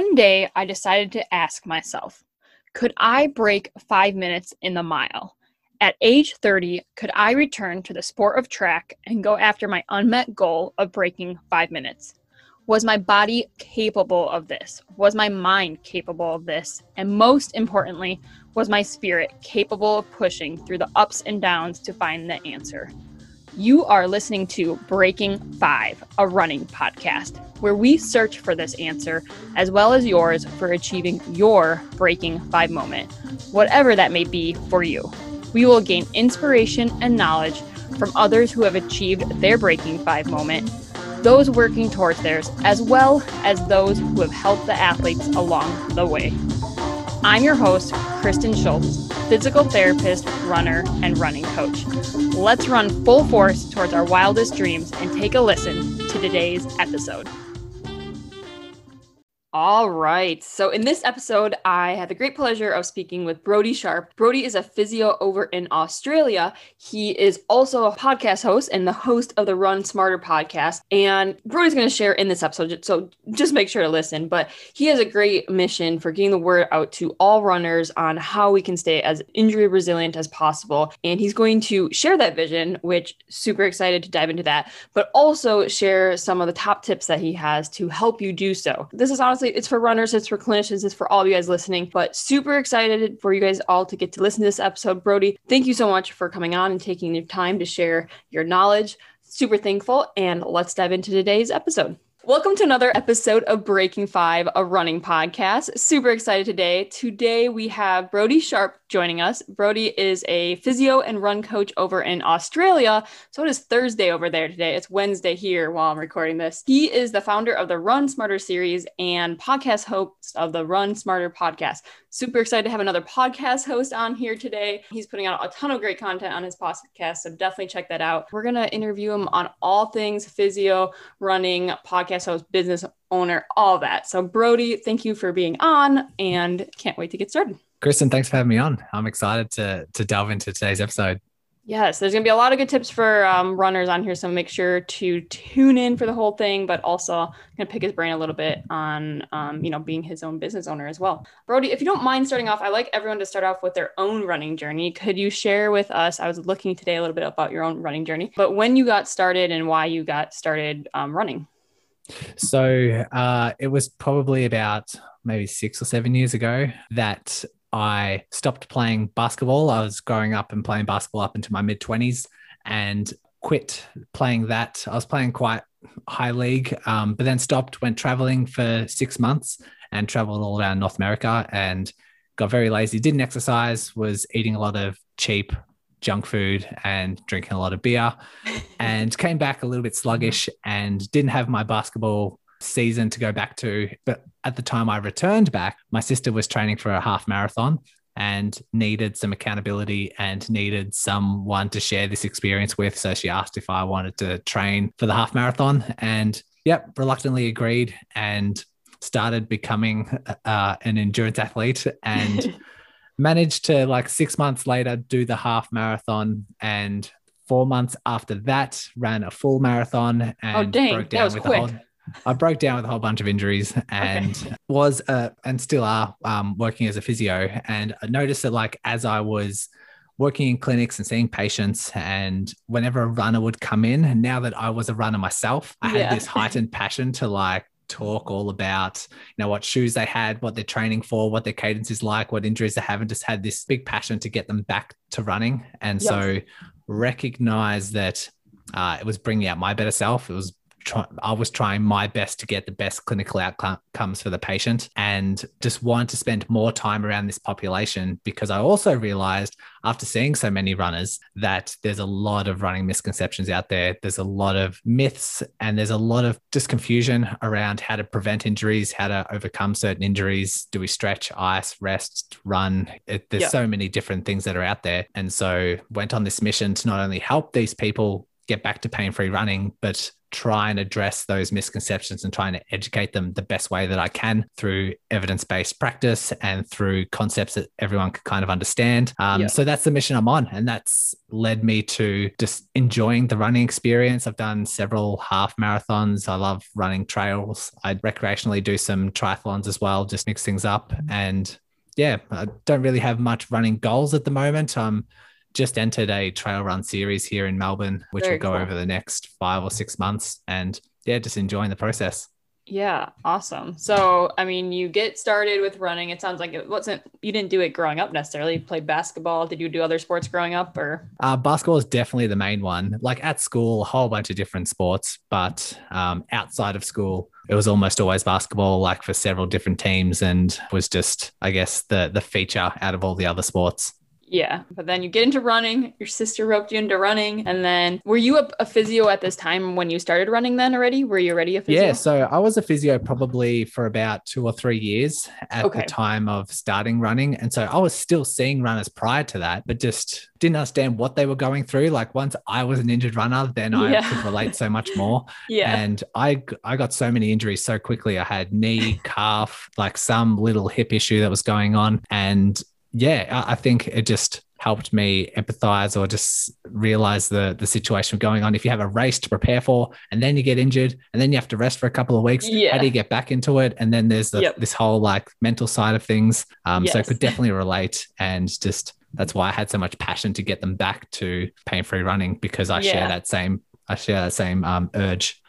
One day, I decided to ask myself could I break five minutes in the mile? At age 30, could I return to the sport of track and go after my unmet goal of breaking five minutes? Was my body capable of this? Was my mind capable of this? And most importantly, was my spirit capable of pushing through the ups and downs to find the answer? You are listening to Breaking Five, a running podcast, where we search for this answer as well as yours for achieving your Breaking Five moment, whatever that may be for you. We will gain inspiration and knowledge from others who have achieved their Breaking Five moment, those working towards theirs, as well as those who have helped the athletes along the way. I'm your host, Kristen Schultz, physical therapist, runner, and running coach. Let's run full force towards our wildest dreams and take a listen to today's episode. All right. So, in this episode, I had the great pleasure of speaking with Brodie Sharp. Brodie is a physio over in Australia. He is also a podcast host and the host of the Run Smarter podcast. And Brodie's going to share in this episode. So, just make sure to listen. But he has a great mission for getting the word out to all runners on how we can stay as injury resilient as possible. And he's going to share that vision, which super excited to dive into that, but also share some of the top tips that he has to help you do so. This is honestly honestly, it's for runners, it's for clinicians, it's for all of you guys listening. But super excited for you guys all to get to listen to this episode. Brodie, thank you so much for coming on and taking your time to share your knowledge. Super thankful. And let's dive into today's episode. Welcome to another episode of Breaking Five, a running podcast. Super excited today. Today we have Brodie Sharp joining us. Brodie is a physio and run coach over in Australia. So it is Thursday over there today. It's Wednesday here while I'm recording this. He is the founder of the Run Smarter series and podcast host of the Run Smarter podcast. Super excited to have another podcast host on here today. He's putting out a ton of great content on his podcast, so definitely check that out. We're going to interview him on all things physio, running, podcast host, business owner, all that. So, Brodie, thank you for being on and can't wait to get started. Kristen, thanks for having me on. I'm excited to to delve into today's episode. Yes, there's going to be a lot of good tips for um, runners on here. So make sure to tune in for the whole thing, but also I'm going to pick his brain a little bit on, um, you know, being his own business owner as well. Brodie, if you don't mind starting off, I like everyone to start off with their own running journey. Could you share with us? I was looking today a little bit about your own running journey, but when you got started and why you got started um, running. So uh, it was probably about maybe six or seven years ago that I stopped playing basketball. I was growing up and playing basketball up into my mid 20s and quit playing that. I was playing quite high league, um, but then stopped, went traveling for six months and traveled all around North America and got very lazy. Didn't exercise, was eating a lot of cheap junk food and drinking a lot of beer and came back a little bit sluggish and didn't have my basketball season to go back to. But at the time I returned back, my sister was training for a half marathon and needed some accountability and needed someone to share this experience with. So she asked if I wanted to train for the half marathon. And yep, reluctantly agreed and started becoming uh, an endurance athlete and managed to, like, six months later, do the half marathon. And four months after that, ran a full marathon oh, and oh, broke down with quick. the whole I broke down with a whole bunch of injuries and okay. was uh, and still are um, working as a physio. And I noticed that like as I was working in clinics and seeing patients, and whenever a runner would come in, and now that I was a runner myself, I had this heightened passion to like talk all about you know what shoes they had what they're training for what their cadence is like what injuries they have and just had this big passion to get them back to running and so recognize that uh, it was bringing out my better self it was try, I was trying my best to get the best clinical outcomes for the patient and just wanted to spend more time around this population because I also realized after seeing so many runners that there's a lot of running misconceptions out there. There's a lot of myths and there's a lot of just confusion around how to prevent injuries, how to overcome certain injuries. Do we stretch, ice, rest, run? It, there's so many different things that are out there. And so went on this mission to not only help these people get back to pain free running, but try and address those misconceptions and trying to educate them the best way that I can through evidence based practice and through concepts that everyone can kind of understand. Um, yeah. So that's the mission I'm on. And that's led me to just enjoying the running experience. I've done several half marathons. I love running trails. I recreationally do some triathlons as well, just mix things up. And yeah, I don't really have much running goals at the moment. I'm just entered a trail run series here in Melbourne, which Very will go cool. over the next five or six months. And yeah, just enjoying the process. Yeah, awesome. So, I mean, you get started with running. It sounds like it wasn't, you didn't do it growing up necessarily. You played basketball. Did you do other sports growing up or? Uh, basketball is definitely the main one. Like at school, a whole bunch of different sports, but um, outside of school, it was almost always basketball, like for several different teams, and was just, I guess, the the feature out of all the other sports. Yeah. But then you get into running. Your sister roped you into running. And then were you a, a, physio at this time when you started running then already? Were you already a physio? Yeah. So I was a physio probably for about two or three years at okay. the time of starting running. And so I was still seeing runners prior to that, but just didn't understand what they were going through. Like once I was an injured runner, then I yeah. could relate so much more. yeah. And I I got so many injuries so quickly. I had knee, calf, like some little hip issue that was going on. And yeah, I think it just helped me empathize or just realize the the situation going on. If you have a race to prepare for and then you get injured and then you have to rest for a couple of weeks, yeah. how do you get back into it? And then there's the, yep. this whole like mental side of things. Um, yes. So I could definitely relate and just that's why I had so much passion to get them back to pain free running because I yeah. share that same I share that same um, urge.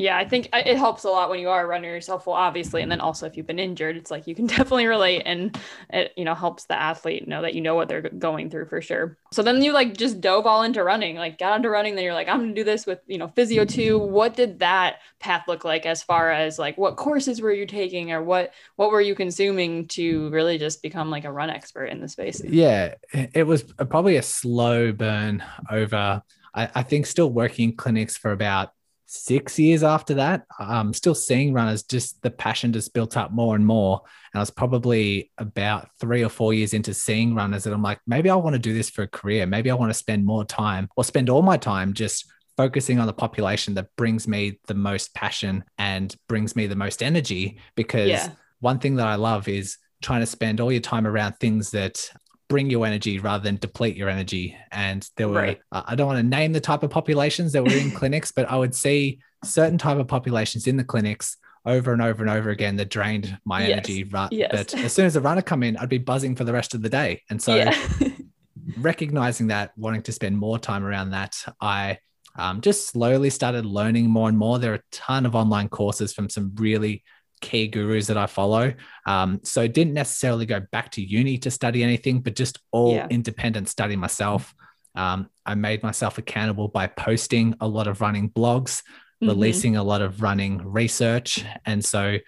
Yeah, I think uh, it helps a lot when you are a runner yourself. Well, obviously, and then also if you've been injured, it's like you can definitely relate, and it you know helps the athlete know that you know what they're going through for sure. So then you like just dove all into running, like got into running. Then you're like, I'm gonna do this with you know physio too. What did that path look like as far as like what courses were you taking, or what what were you consuming to really just become like a run expert in the space? Yeah, it was probably a slow burn over. I, I think still working clinics for about six years after that, I'm still seeing runners, just the passion just built up more and more. And I was probably about three or four years into seeing runners that I'm like, maybe I want to do this for a career. Maybe I want to spend more time or spend all my time just focusing on the population that brings me the most passion and brings me the most energy. Because yeah. one thing that I love is trying to spend all your time around things that bring your energy rather than deplete your energy. And there were, right. I don't want to name the type of populations that were in clinics, but I would see certain type of populations in the clinics over and over and over again that drained my yes. energy. Yes. But as soon as a runner come in, I'd be buzzing for the rest of the day. And so yeah. recognizing that, wanting to spend more time around that, I um, just slowly started learning more and more. There are a ton of online courses from some really key gurus that I follow. Um, so didn't necessarily go back to uni to study anything, but just all yeah. independent study myself. Um, I made myself accountable by posting a lot of running blogs, mm-hmm. releasing a lot of running research. And so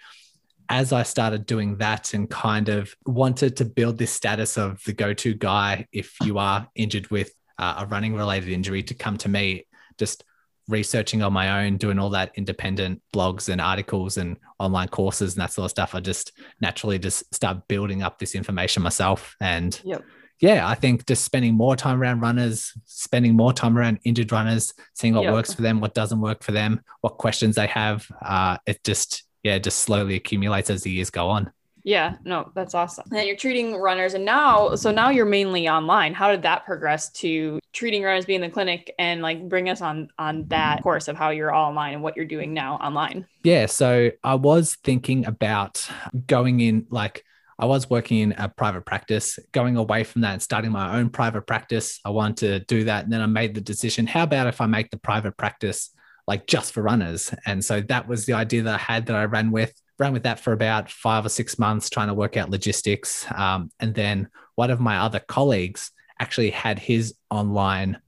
as I started doing that and kind of wanted to build this status of the go to guy if you are injured with uh, a running related injury to come to me, just researching on my own, doing all that independent blogs and articles and online courses and that sort of stuff, I just naturally just start building up this information myself. And yep. yeah, I think just spending more time around runners, spending more time around injured runners, seeing what yep. works for them, what doesn't work for them, what questions they have. Uh, it just, yeah, just slowly accumulates as the years go on. Yeah, no, that's awesome. And you're treating runners, and now, so now you're mainly online. How did that progress to treating runners, being in the clinic, and like bring us on on that course of how you're all online and what you're doing now online? Yeah, so I was thinking about going in like. I was working in a private practice, going away from that and starting my own private practice. I wanted to do that. And then I made the decision how about if I make the private practice like just for runners? And so that was the idea that I had that I ran with ran with that for about five or six months, trying to work out logistics. Um, and then one of my other colleagues actually had his online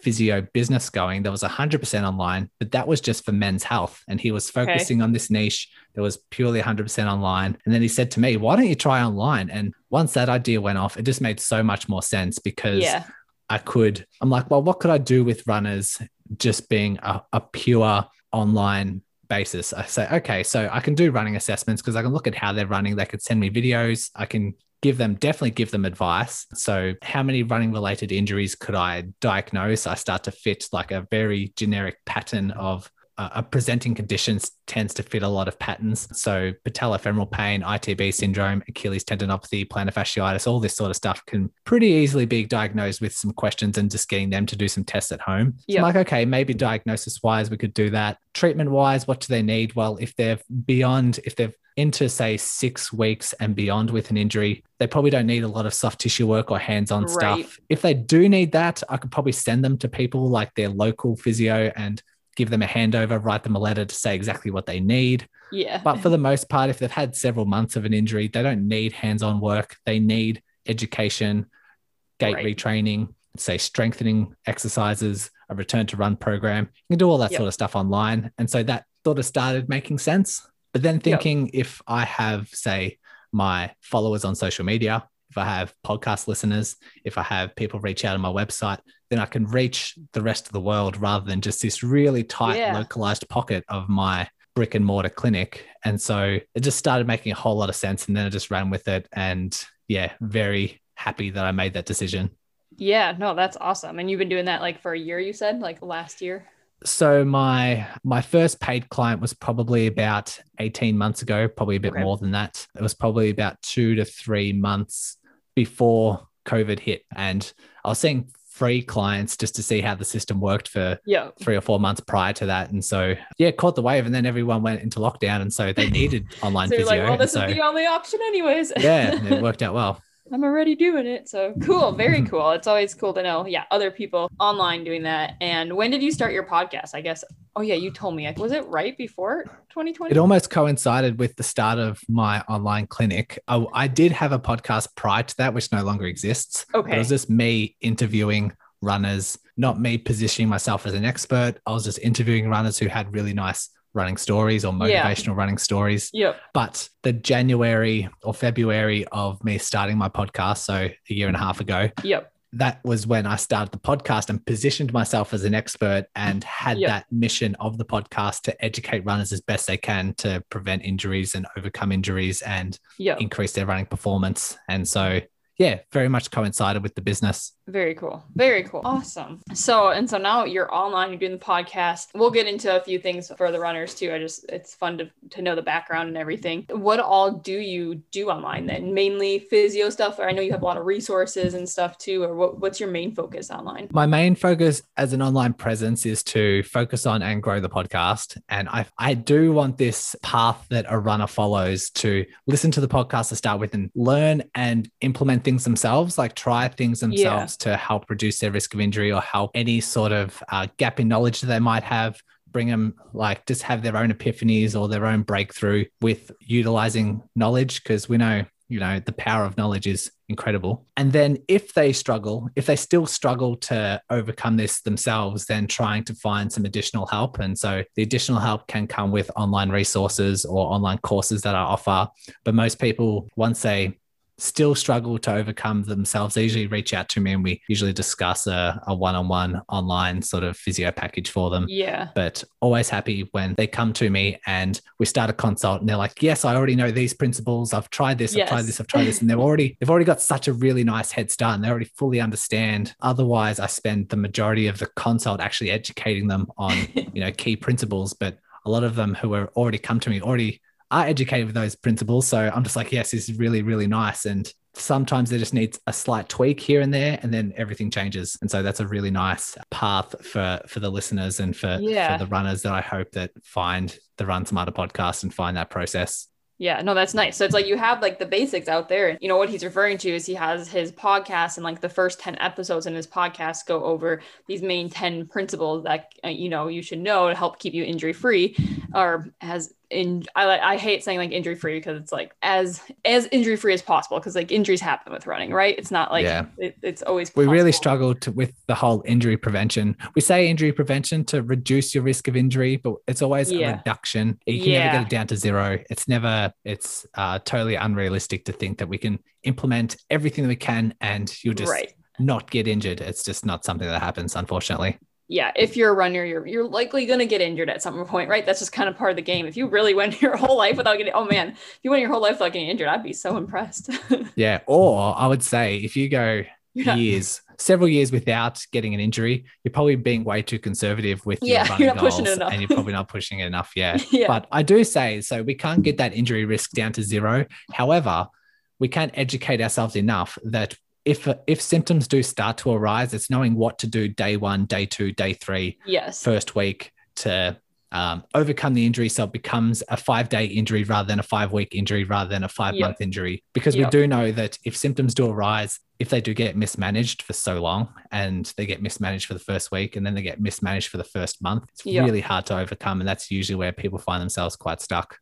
physio business going that was 100% online, but that was just for men's health. And he was focusing okay. on this niche that was purely 100% online. And then he said to me, Why don't you try online? And once that idea went off, it just made so much more sense because yeah. I could, I'm like, Well, what could I do with runners just being a, a pure online basis. I say, okay, so I can do running assessments because I can look at how they're running. They could send me videos. I can give them, definitely give them advice. So, how many running related injuries could I diagnose? I start to fit like a very generic pattern of a, a presenting conditions tends to fit a lot of patterns. So patellofemoral pain, ITB syndrome, Achilles tendinopathy, plantar fasciitis, all this sort of stuff can pretty easily be diagnosed with some questions and just getting them to do some tests at home. Yep. Like, okay, maybe diagnosis wise, we could do that. Treatment wise, what do they need? Well, if they're beyond, if they're into say six weeks and beyond with an injury, they probably don't need a lot of soft tissue work or hands-on Right. stuff. If they do need that, I could probably send them to people like their local physio and give them a handover, write them a letter to say exactly what they need. Yeah. But for the most part, if they've had several months of an injury, they don't need hands-on work. They need education, gait Right. retraining, say strengthening exercises, a return to run program. You can do all that Yep. sort of stuff online. And so that sort of started making sense. But then thinking if I have, say, my followers on social media, if I have podcast listeners, if I have people reach out on my website, then I can reach the rest of the world rather than just this really tight, Yeah. localized pocket of my brick and mortar clinic. And so it just started making a whole lot of sense. And then I just ran with it. And yeah, very happy that I made that decision. yeah. No, that's awesome. And you've been doing that like for a year, you said, like last year. So my my first paid client was probably about 18 months ago, probably a bit Okay. more than that. It was probably about two to three months before COVID hit. And I was seeing free clients just to see how the system worked for Yeah. three or four months prior to that. And so yeah, caught the wave and then everyone went into lockdown. And so they needed online So physio. like, well, this so, is the only option, anyways. yeah, it worked out well. I'm already doing it. So cool. Very cool. It's always cool to know, yeah, other people online doing that. And when did you start your podcast? I guess, oh, yeah, you told me. Was it right before 2020? It almost coincided with the start of my online clinic. I, I did have a podcast prior to that, which no longer exists. Okay. It was just me interviewing runners, not me positioning myself as an expert. I was just interviewing runners who had really nice running stories or Yeah. motivational running stories. Yep. But the January or February of me starting my podcast, so a year and a half ago, Yep. that was when I started the podcast and positioned myself as an expert and had Yep. that mission of the podcast to educate runners as best they can to prevent injuries and overcome injuries and Yep. increase their running performance. And so, yeah, very much coincided with the business. Very cool. Very cool. Awesome. So, and so now you're online, you're doing the podcast. We'll get into a few things for the runners too. I just, it's fun to, to know the background and everything. What all do you do online then? Mainly physio stuff, or I know you have a lot of resources and stuff too, or what, what's your main focus online? My main focus as an online presence is to focus on and grow the podcast. And I, I do want this path that a runner follows to listen to the podcast to start with and learn and implement things themselves, like try things themselves to help reduce their risk of injury or help any sort of uh, gap in knowledge that they might have. Bring them like just have their own epiphanies or their own breakthrough with utilizing knowledge because we know you know the power of knowledge is incredible and then if they struggle if they still struggle to overcome this themselves then trying to find some additional help and so the additional help can come with online resources or online courses that i offer but most people once they still struggle to overcome themselves. They usually reach out to me and we usually discuss a, a one-on-one online sort of physio package for them. Yeah. but always happy when they come to me and we start a consult and they're like yes i already know these principles. I've tried this i've tried this i've tried this. And they've already they've already got such a really nice head start and they already fully understand. Otherwise i spend the majority of the consult actually educating them on you know key principles. But a lot of them who are already come to me already are educated with those principles so i'm just like yes this is really really nice and sometimes they just needs a slight tweak here and there and then everything changes and so that's a really nice path for for the listeners and for, Yeah. for the runners that i hope that find the run smarter podcast and find that process Yeah, no, that's nice. So it's like you have like the basics out there. You know what he's referring to is he has his podcast and like the first 10 episodes in his podcast go over these main 10 principles that uh, you know you should know to help keep you injury free or as in I like I hate saying like injury free because it's like as as injury free as possible because like injuries happen with running, right? It's not like Yeah. it, it's always we really possible. struggle to, with the whole injury prevention we say injury prevention to reduce your risk of injury but it's always Yeah. a reduction you can Yeah. never get it down to zero it's never it's uh, totally unrealistic to think that we can implement everything that we can and you'll just right. not get injured it's just not something that happens unfortunately yeah, if you're a runner, you're you're likely gonna get injured at some point, right? That's just kind of part of the game. If you really went your whole life without getting, oh man, if you went your whole life without getting injured, I'd be so impressed. yeah or i would say if you go years several years without getting an injury, you're probably being way too conservative with Yeah, your running you're not pushing it goals, and you're probably not pushing it enough. Yeah. Yeah. But I do say so we can't get that injury risk down to zero. However, we can't educate ourselves enough that if if symptoms do start to arise, it's knowing what to do day one, day two, day three, yes. first week to um, overcome the injury so it becomes a five day injury rather than a five week injury rather than a five month injury because Yep. we do know that if symptoms do arise if they do get mismanaged for so long and they get mismanaged for the first week and then they get mismanaged for the first month it's Yep. really hard to overcome and that's usually where people find themselves quite stuck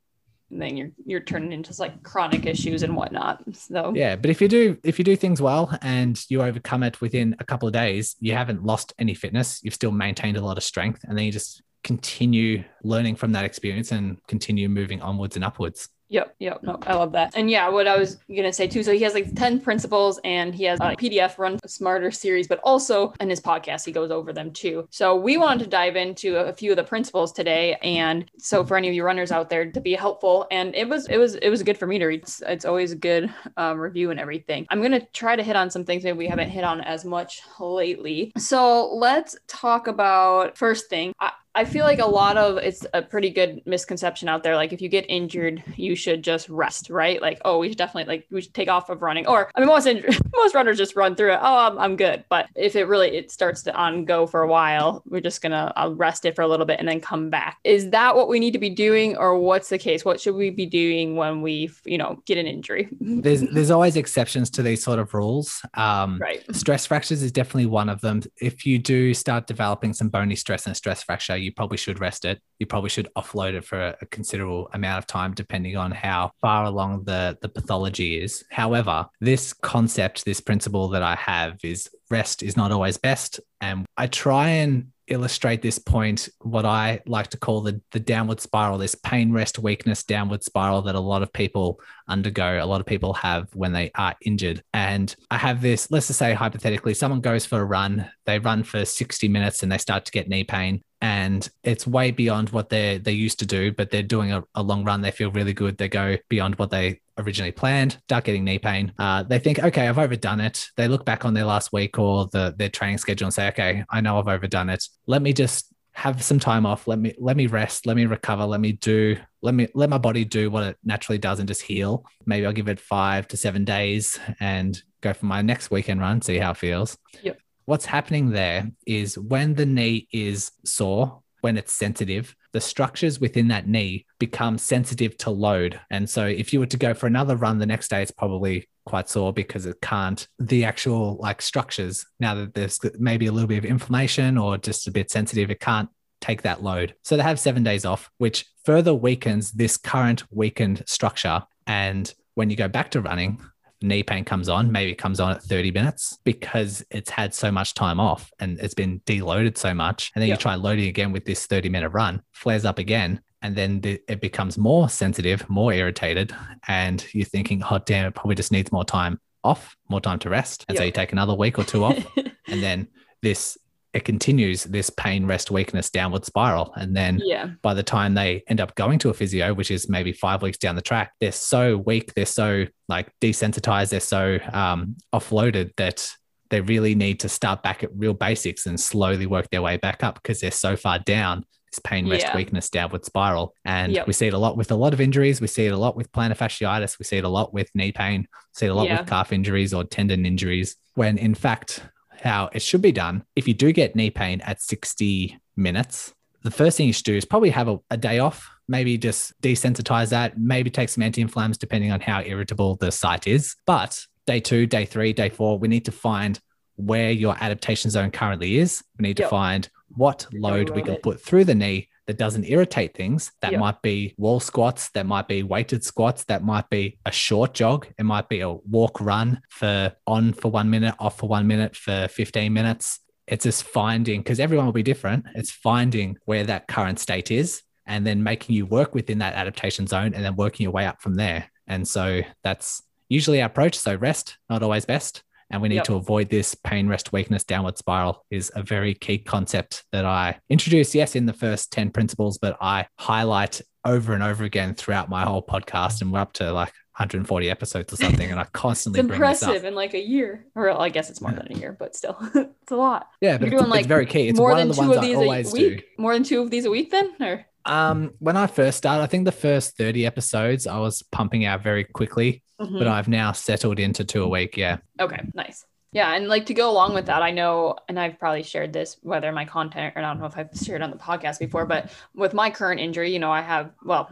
then you're you're turning into like chronic issues and whatnot. So yeah but if you do if you do things well and you overcome it within a couple of days you haven't lost any fitness you've still maintained a lot of strength and then you just continue learning from that experience and continue moving onwards and upwards Yep, yep. No, I love that. And yeah, what I was gonna say too. So he has like ten principles, and he has a PDF Run Smarter series, but also in his podcast he goes over them too. So we wanted to dive into a few of the principles today, and so for any of you runners out there to be helpful, and it was it was it was good for me to read. It's, it's always a good um, review and everything. I'm gonna try to hit on some things maybe we haven't hit on as much lately. So let's talk about first thing. I, I feel like a lot of it's a pretty good misconception out there. Like if you get injured, you should just rest, right? Like, oh, we should definitely like we should take off of running. Or I mean, most inj- most runners just run through it. Oh, I'm, I'm good. But if it really it starts to on go for a while, we're just gonna I'll rest it for a little bit and then come back. Is that what we need to be doing, or what's the case? What should we be doing when we you know get an injury? there's there's always exceptions to these sort of rules um, right. stress fractures is definitely one of them if you do start developing some bony stress and stress fracture you probably should rest it. You probably should offload it for a, considerable amount of time depending on how far along the the pathology is. However this concept this principle that i have is rest is not always best. And i try and illustrate this point what i like to call the the downward spiral this pain rest weakness downward spiral that a lot of people undergo a lot of people have when they are injured. And i have this let's just say hypothetically someone goes for a run they run for 60 minutes and they start to get knee pain and it's way beyond what they they used to do but they're doing a, a long run. They feel really good. They go beyond what they originally planned. Start getting knee pain. Uh, they think okay i've overdone it. They look back on their last week or the their training schedule and say okay i know i've overdone it. Let me just have some time off. Let me let me rest. Let me recover. Let me do let me let my body do what it naturally does and just heal. Maybe i'll give it five to seven days and go for my next weekend run see how it feels. Yep. What's happening there is when the knee is sore when it's sensitive the structures within that knee become sensitive to load. And so if you were to go for another run the next day it's probably quite sore because it can't. The actual like structures now that there's maybe a little bit of inflammation or just a bit sensitive it can't take that load. So they have seven days off which further weakens this current weakened structure. And when you go back to running knee pain comes on maybe it comes on at 30 minutes because it's had so much time off and it's been deloaded so much. And then Yeah. you try loading again with this 30 minute run flares up again and then the, it becomes more sensitive more irritated and you're thinking oh damn it probably just needs more time off more time to rest. And so you take another week or two off and then this it continues this pain rest weakness downward spiral and then yeah. by the time they end up going to a physio, which is maybe five weeks down the track, they're so weak, they're so like desensitized, they're so um, offloaded that they really need to start back at real basics and slowly work their way back up because they're so far down this pain, rest, Yeah. weakness, downward spiral. And Yep. we see it a lot with a lot of injuries. We see it a lot with plantar fasciitis. We see it a lot with knee pain. We see it a lot Yeah. with calf injuries or tendon injuries. When in fact, how it should be done, if you do get knee pain at 60 minutes, the first thing you should do is probably have a, a day off, maybe just desensitize that, maybe take some anti inflams depending on how irritable the site is. But day two, day three, day four, we need to find where your adaptation zone currently is. We need to find what load we can put through the knee that doesn't irritate things. That Yep. might be wall squats, that might be weighted squats, that might be a short jog, it might be a walk run for on for one minute, off for one minute for 15 minutes. It's just finding because everyone will be different. It's finding where that current state is and then making you work within that adaptation zone and then working your way up from there. And so that's usually our approach. So rest, not always best. And we need Yep. to avoid this pain, rest, weakness, downward spiral is a very key concept that I introduce, yes, in the first 10 principles, but I highlight over and over again throughout my whole podcast. And we're up to like 140 episodes or something, and I constantly It's impressive up. in like a year, or I guess it's more Yeah. than a year, but still, it's a lot. Yeah, but You're it's, doing, like, very key. It's more than of two of I these a do. week. More than two of these a week, then, or Um, when I first started, I think the first 30 episodes I was pumping out very quickly, but Mhm. I've now settled into two a week. Yeah. Okay, nice. Yeah, and like to go along with that, I know, and I've probably shared this, whether my content or I don't know if I've shared on the podcast before, but with my current injury, you know, I have, well,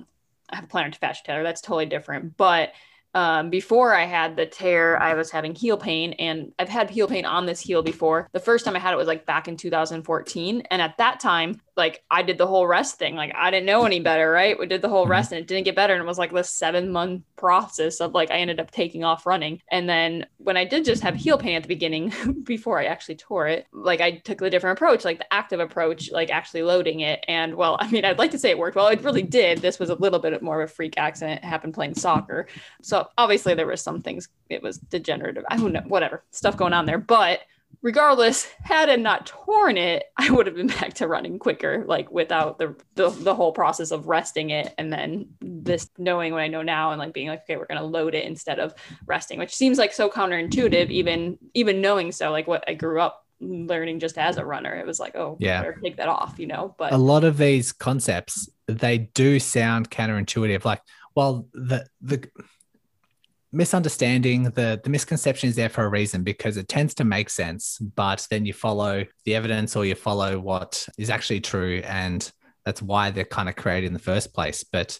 I have plantar fascia tear. That's totally different. But um, before I had the tear, I was having heel pain, and I've had heel pain on this heel before. The first time I had it was like back in 2014, and at that time, like I did the whole rest thing. Like I didn't know any better, right? We did the whole Mhm. rest, and it didn't get better, and it was like this seven month process of like I ended up taking off running, and then when I did just have heel pain at the beginning before I actually tore it, like I took the different approach, like the active approach, like actually loading it. And well, I mean, I'd like to say it worked well. It really did. This was a little bit more of a freak accident. It happened playing soccer. So obviously there was some things, it was degenerative. I don't know, whatever stuff going on there. But regardless, had it not torn it, I would have been back to running quicker, like without the, the the whole process of resting it and then this knowing what I know now and like being like, okay, we're gonna load it instead of resting, which seems like so counterintuitive, even even knowing so, like what I grew up learning just as a runner. It was like, oh Yeah. better take that off, you know. But a lot of these concepts they do sound counterintuitive like well the the misunderstanding the the misconception is there for a reason because it tends to make sense but then you follow the evidence or you follow what is actually true and that's why they're kind of created in the first place. But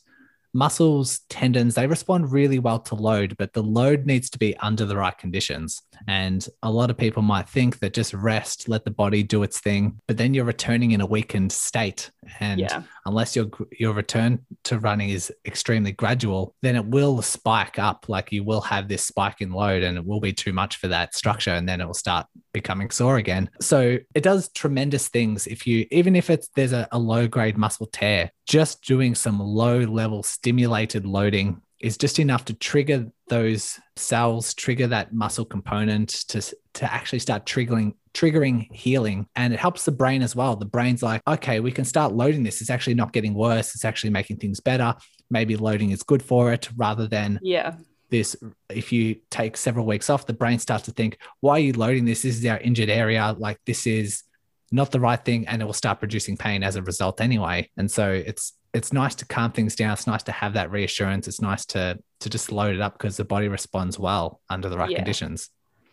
muscles tendons they respond really well to load but the load needs to be under the right conditions. And a lot of people might think that just rest let the body do its thing but then you're returning in a weakened state. And yeah, unless your your return to running is extremely gradual, then it will spike up. Like you will have this spike in load, and it will be too much for that structure, and then it will start becoming sore again. So it does tremendous things if you even if it's there's a, a low grade muscle tear, just doing some low level stimulated loading is just enough to trigger those cells, trigger that muscle component to to actually start triggering triggering healing. And it helps the brain as well. The brain's like okay we can start loading this. It's actually not getting worse. It's actually making things better. Maybe loading is good for it rather than yeah, this if you take several weeks off the brain starts to think why are you loading this? This is our injured area. Like this is not the right thing and it will start producing pain as a result anyway. And so it's it's nice to calm things down. It's nice to have that reassurance. It's nice to to just load it up because the body responds well under the right Yeah. conditions.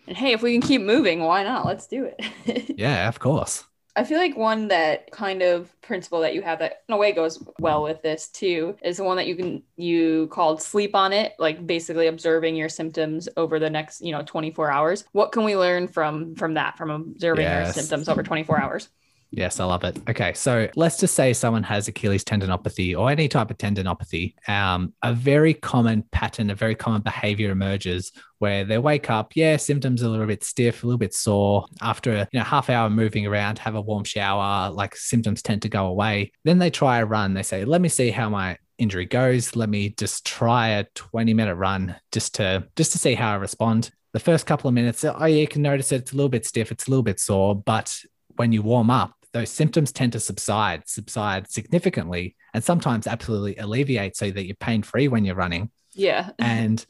And hey, if we can keep moving, why not? Let's do it. yeah of course I feel like one that kind of principle that you have that in a way goes well with this too is the one that you can you called sleep on it, like basically observing your symptoms over the next, you know, 24 hours. What can we learn from from that, from observing your Yes. symptoms over 24 hours? Yes, I love it. Okay, so let's just say someone has Achilles tendinopathy or any type of tendinopathy. Um, a very common pattern, a very common behavior emerges where they wake up, yeah, symptoms are a little bit stiff, a little bit sore. After a you know half hour moving around, have a warm shower, like symptoms tend to go away. Then they try a run. They say, "Let me see how my injury goes. Let me just try a 20 minute run just to just to see how I respond." The first couple of minutes, oh yeah, you can notice it. It's a little bit stiff, it's a little bit sore, but when you warm up, those symptoms tend to subside, subside significantly, and sometimes absolutely alleviate so that you're pain free when you're running. Yeah. And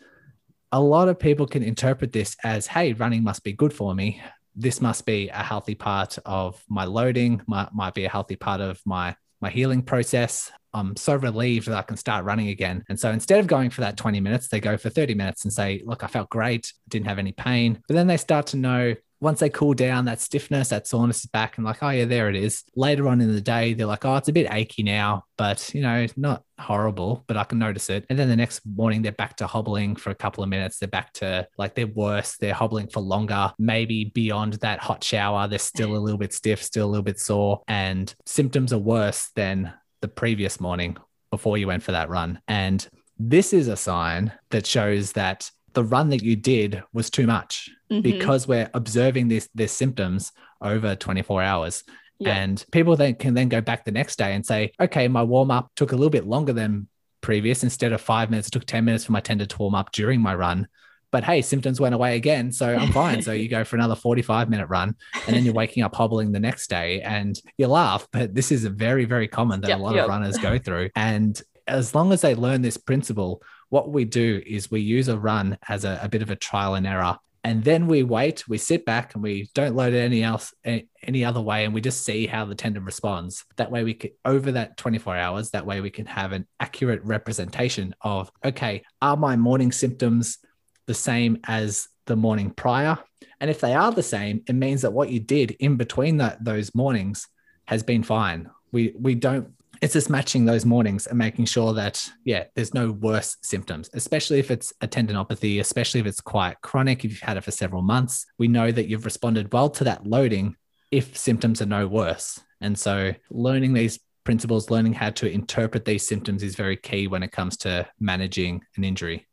a lot of people can interpret this as, hey, running must be good for me. This must be a healthy part of my loading, might, might be a healthy part of my my healing process. I'm so relieved that I can start running again. And so instead of going for that 20 minutes, they go for 30 minutes and say, look, I felt great, didn't have any pain. But then they start to know once they cool down, that stiffness, that soreness is back, and like, oh yeah, there it is. Later on in the day, they're like, oh, it's a bit achy now, but you know, not horrible, but I can notice it. And then the next morning, they're back to hobbling for a couple of minutes. They're back to like they're worse. They're hobbling for longer, maybe beyond that hot shower. They're still a little bit stiff, still a little bit sore, and symptoms are worse than the previous morning before you went for that run. And this is a sign that shows that the run that you did was too much Mhm. because we're observing this this symptoms over 24 hours Yeah. and people then can then go back the next day and say okay my warm up took a little bit longer than previous instead of 5 minutes it took 10 minutes for my tendon to warm up during my run but hey symptoms went away again so i'm fine so you go for another 45 minute run and then you're waking up hobbling the next day and you laugh but this is a very very common that Yep, a lot yep. of runners go through and as long as they learn this principle what we do is we use a run as a, a bit of a trial and error and then we wait we sit back and we don't load it any else any other way and we just see how the tendon responds. That way we can over that 24 hours that way we can have an accurate representation of okay are my morning symptoms the same as the morning prior? And if they are the same it means that what you did in between that those mornings has been fine. We we don't it's just matching those mornings and making sure that yeah there's no worse symptoms especially if it's a tendinopathy especially if it's quite chronic if you've had it for several months. We know that you've responded well to that loading if symptoms are no worse. And so learning these principles learning how to interpret these symptoms is very key when it comes to managing an injury.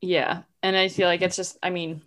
Yeah. And i feel like it's just i mean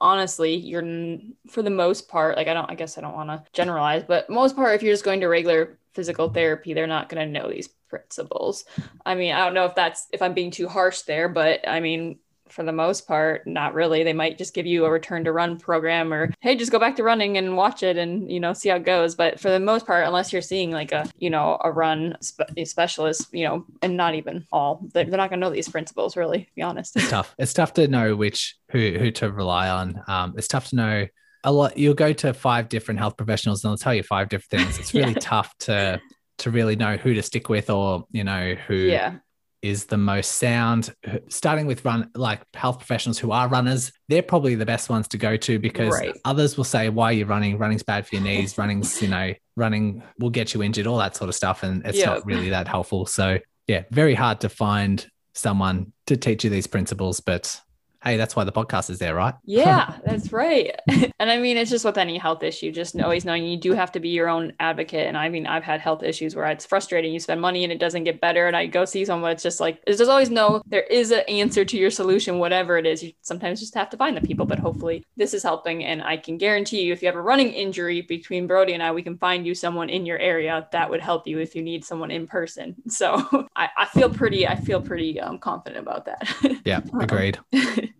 honestly you're for the most part like i don't i guess i don't want to generalize but most part if you're just going to regular physical therapy they're not going to know these principles. I mean i don't know if that's if i'm being too harsh there but i mean for the most part not really. They might just give you a return to run program or hey just go back to running and watch it and you know see how it goes. But for the most part unless you're seeing like a you know a run spe- specialist you know and not even all they're, they're not going to know these principles really be honest. It's tough. It's tough to know which who who to rely on. Um, it's tough to know a lot you'll go to five different health professionals and they'll tell you five different things it's really yeah. tough to to really know who to stick with or you know who yeah is the most sound starting with run like health professionals who are runners they're probably the best ones to go to because right. others will say why are you running running's bad for your knees running's you know running will get you injured all that sort of stuff and it's yep. not really that helpful so yeah very hard to find someone to teach you these principles but hey, that's why the podcast is there, right? Yeah, that's right. and I mean, it's just with any health issue, just always knowing you do have to be your own advocate. And I mean, I've had health issues where it's frustrating. You spend money and it doesn't get better. And I go see someone, it's just like, there's always no, there is an answer to your solution, whatever it is. You sometimes just have to find the people, but hopefully this is helping. And I can guarantee you, if you have a running injury between Brodie and I, we can find you someone in your area that would help you if you need someone in person. So I, I feel pretty, I feel pretty um, confident about that. Yeah, agreed.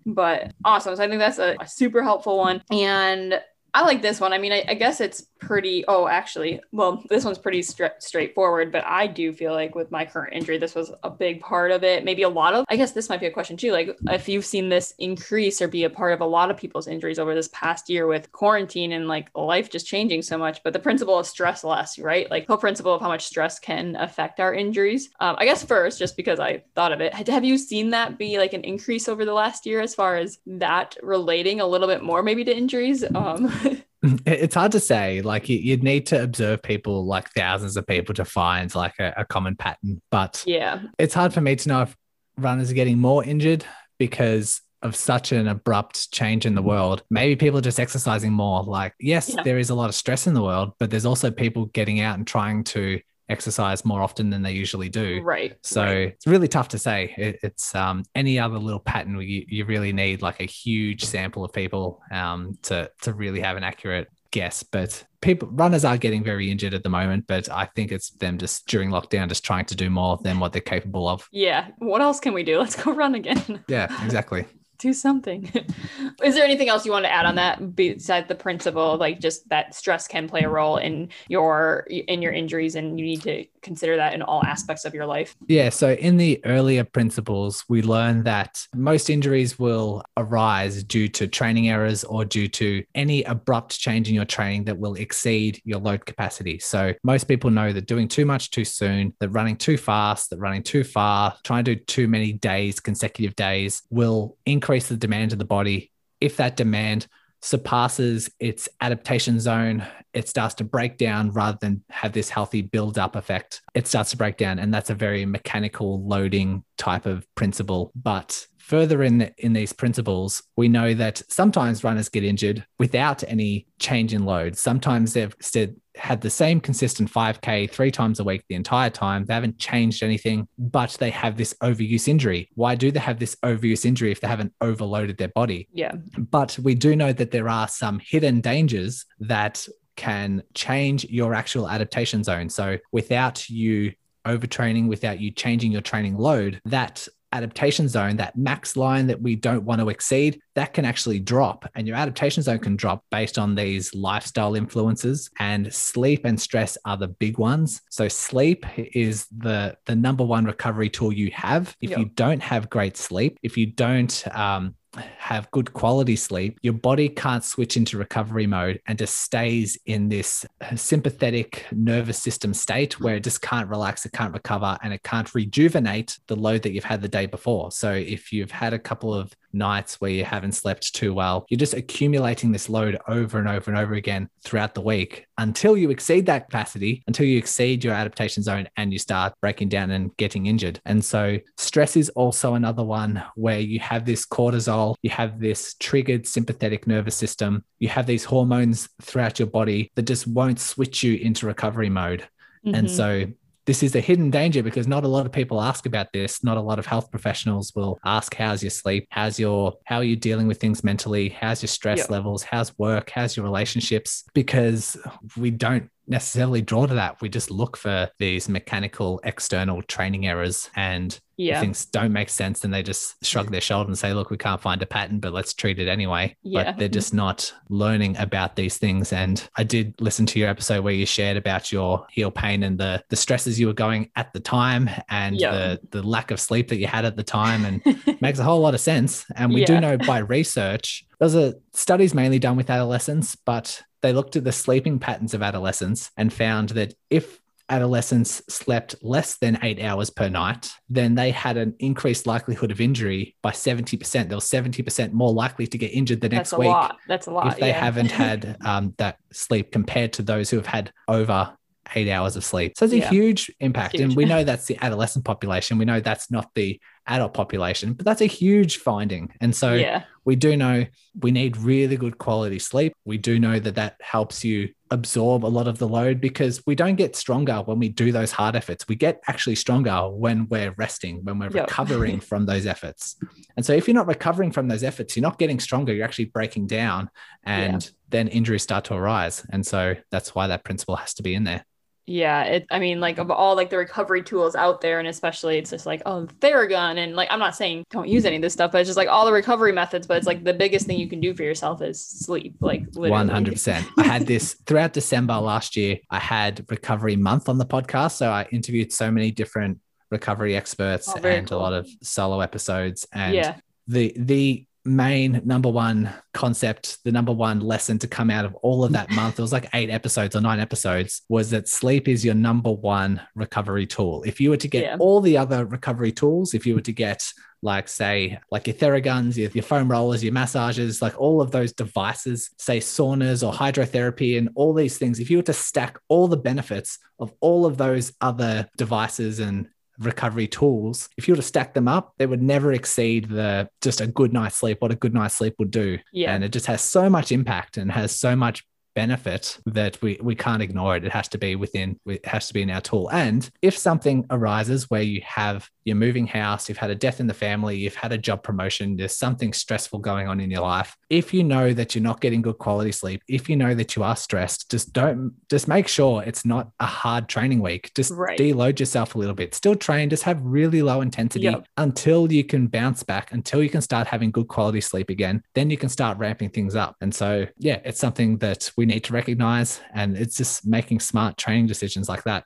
But awesome. So I think that's a, a super helpful one. And I like this one. I mean, I, I, guess it's pretty. Oh, actually, well, this one's pretty stra- straightforward. But I do feel like with my current injury, this was a big part of it. Maybe a lot of. I guess this might be a question too. Like, if you've seen this increase or be a part of a lot of people's injuries over this past year with quarantine and like life just changing so much. But the principle of stress less, right? Like, the principle of how much stress can affect our injuries. Um, I guess first, just because I thought of it, have you seen that be like an increase over the last year as far as that relating a little bit more maybe to injuries? Um, it's hard to say. Like you'd need to observe people, like thousands of people, to find like a, a common pattern. But yeah, it's hard for me to know if runners are getting more injured because of such an abrupt change in the world. Maybe people are just exercising more. Like, yes, yeah. there is a lot of stress in the world, but there's also people getting out and trying to exercise more often than they usually do. Right. So right. it's really tough to say. It, it's um, any other little pattern where you, you really need like a huge sample of people um, to to really have an accurate guess. But people runners are getting very injured at the moment, but I think it's them just during lockdown just trying to do more than what they're capable of. Yeah. What else can we do? Let's go run again. yeah, exactly do something. Is there anything else you want to add on that besides the principle, like just that stress can play a role in your in your injuries, and you need to consider that in all aspects of your life? Yeah. So in the earlier principles, we learned that most injuries will arise due to training errors or due to any abrupt change in your training that will exceed your load capacity. So most people know that doing too much too soon, that running too fast, that running too far, trying to do too many days, consecutive days will increase increase the demand of the body. If that demand surpasses its adaptation zone, it starts to break down rather than have this healthy build up effect. It starts to break down. And that's a very mechanical loading type of principle. But further in in these principles, we know that sometimes runners get injured without any change in load. Sometimes they've said had the same consistent 5K three times a week the entire time. They haven't changed anything, but they have this overuse injury. Why do they have this overuse injury if they haven't overloaded their body? Yeah. But we do know that there are some hidden dangers that can change your actual adaptation zone. So without you overtraining, without you changing your training load, that adaptation zone, that max line that we don't want to exceed, that can actually drop. And your adaptation zone can drop based on these lifestyle influences. And sleep and stress are the big ones. So sleep is the the number one recovery tool you have. If Yep. you don't have great sleep, if you don't um, have good quality sleep, your body can't switch into recovery mode and just stays in this uh, sympathetic nervous system state where it just can't relax, it can't recover, and it can't rejuvenate the load that you've had the day before. So if you've had a couple of nights where you haven't slept too well, you're just accumulating this load over and over and over again throughout the week until you exceed that capacity, until you exceed your adaptation zone and you start breaking down and getting injured. And so, stress is also another one where you have this cortisol, you have this triggered sympathetic nervous system, you have these hormones throughout your body that just won't switch you into recovery mode. And Mhm. so this is a hidden danger because not a lot of people ask about this. Not a lot of health professionals will ask, how's your sleep? How's your, how are you dealing with things mentally? How's your stress Yeah. levels? How's work? How's your relationships? Because we don't necessarily draw to that. We just look for these mechanical external training errors and if yeah. things don't make sense, then they just shrug their shoulder and say, look, we can't find a pattern, but let's treat it anyway. Yeah. But they're just not learning about these things. And I did listen to your episode where you shared about your heel pain and the the stresses you were going at the time and Yeah. the the lack of sleep that you had at the time and makes a whole lot of sense. And we do know by research, those are studies mainly done with adolescents, but they looked at the sleeping patterns of adolescents and found that if adolescents slept less than eight hours per night, then they had an increased likelihood of injury by 70%. They were 70% more likely to get injured the That's next a week lot. That's a lot. if they yeah. haven't had um, that sleep compared to those who have had over eight hours of sleep. So it's a Yeah. huge impact. Huge. And we know that's the adolescent population. We know that's not the adult population, but that's a huge finding. And so yeah. we do know we need really good quality sleep. We do know that that helps you absorb a lot of the load because we don't get stronger when we do those hard efforts. We get actually stronger when we're resting, when we're Yep. recovering from those efforts. And so if you're not recovering from those efforts, you're not getting stronger, you're actually breaking down and then injuries start to arise. And so that's why that principle has to be in there. Yeah, it. I mean, like of all like the recovery tools out there, and especially it's just like oh Theragun, and like I'm not saying don't use any of this stuff, but it's just like all the recovery methods. But it's like the biggest thing you can do for yourself is sleep. Like literally. One hundred percent. I had this throughout December last year. I had recovery month on the podcast, so I interviewed so many different recovery experts Oh, and cool. a lot of solo episodes. And Yeah. the the main number one concept, the number one lesson to come out of all of that month, it was like eight episodes or nine episodes, was that sleep is your number one recovery tool. If you were to get Yeah. all the other recovery tools, if you were to get like say like your theraguns your, your foam rollers your massages like all of those devices say saunas or hydrotherapy and all these things if you were to stack all the benefits of all of those other devices and recovery tools if you were to stack them up they would never exceed the just a good night's sleep what a good night's sleep would do Yeah. and it just has so much impact and has so much benefit that we we can't ignore it. It has to be within it has to be in our tool. And if something arises where you have you're moving house you've had a death in the family you've had a job promotion there's something stressful going on in your life if you know that you're not getting good quality sleep if you know that you are stressed just don't just make sure it's not a hard training week. Just Right. deload yourself a little bit. Still train. Just have really low intensity Yep. until you can bounce back until you can start having good quality sleep again. Then you can start ramping things up. And so yeah it's something that we need to recognize and it's just making smart training decisions like that